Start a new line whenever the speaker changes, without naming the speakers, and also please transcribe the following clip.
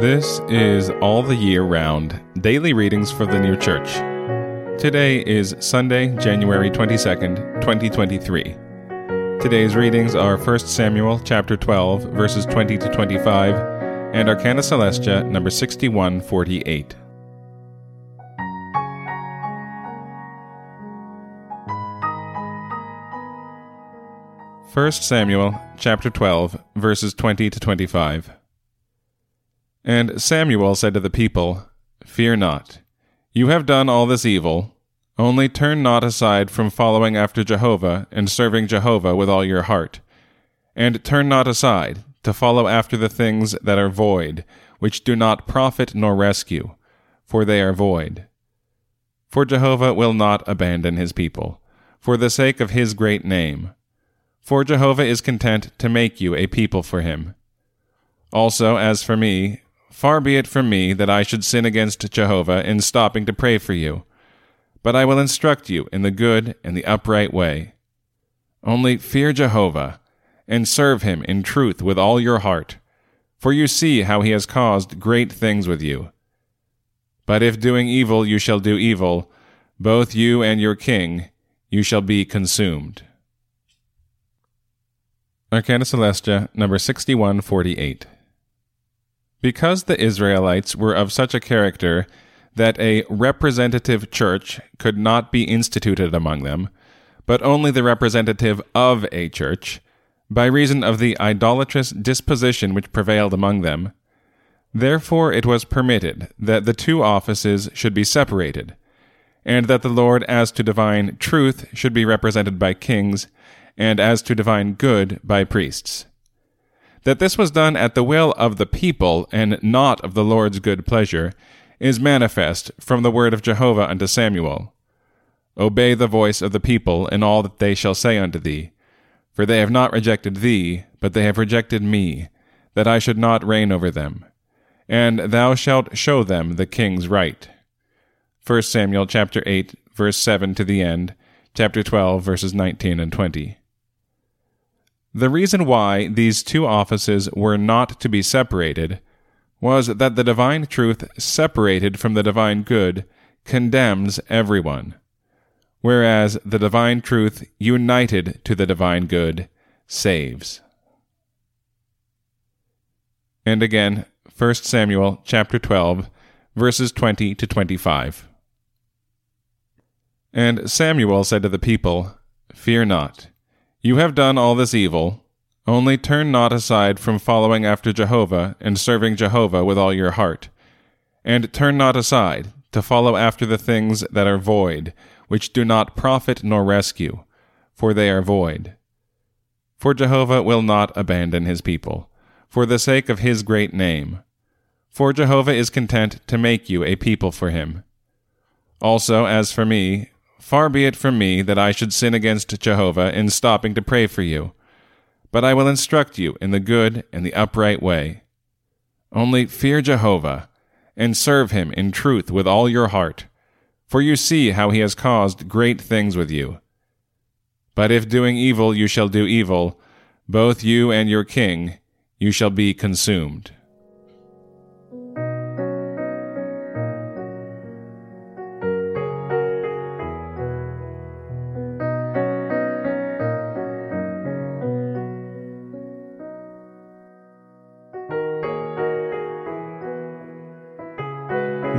This is All the Year Round Daily Readings for the New Church. Today is Sunday, January 22nd, 2023. Today's readings are 1 Samuel chapter 12 verses 20 to 25 and Arcana Coelestia number 6148. First Samuel chapter 12 verses 20 to 25. And Samuel said to the people, Fear not. You have done all this evil. Only turn not aside from following after Jehovah and serving Jehovah with all your heart. And turn not aside to follow after the things that are void, which do not profit nor rescue, for they are void. For Jehovah will not abandon his people, for the sake of his great name. For Jehovah is content to make you a people for him. Also, as for me, Far be it from me that I should sin against Jehovah in stopping to pray for you, but I will instruct you in the good and the upright way. Only fear Jehovah, and serve him in truth with all your heart, for you see how he has caused great things with you. But if doing evil you shall do evil, both you and your king, you shall be consumed. Arcana Coelestia, number 6148. Because the Israelites were of such a character that a representative church could not be instituted among them, but only the representative of a church, by reason of the idolatrous disposition which prevailed among them, therefore it was permitted that the two offices should be separated, and that the Lord as to divine truth should be represented by kings, and as to divine good by priests that this was done at the will of the people and not of the Lord's good pleasure, is manifest from the word of Jehovah unto Samuel. Obey the voice of the people in all that they shall say unto thee. For they have not rejected thee, but they have rejected me, that I should not reign over them. And thou shalt show them the king's right. 1 Samuel chapter 8, verse 7 to the end, chapter 12, verses 19 and 20. The reason why these two offices were not to be separated was that the divine truth separated from the divine good condemns everyone, whereas the divine truth united to the divine good saves. And again, 1 Samuel chapter 12, verses 20 to 25. And Samuel said to the people, Fear not. You have done all this evil. Only turn not aside from following after Jehovah and serving Jehovah with all your heart. And turn not aside to follow after the things that are void, which do not profit nor rescue, for they are void. For Jehovah will not abandon his people, for the sake of his great name. For Jehovah is content to make you a people for him. Also, as for me, Far be it from me that I should sin against Jehovah in stopping to pray for you, but I will instruct you in the good and the upright way. Only fear Jehovah, and serve him in truth with all your heart, for you see how he has caused great things with you. But if doing evil you shall do evil, both you and your king, you shall be consumed.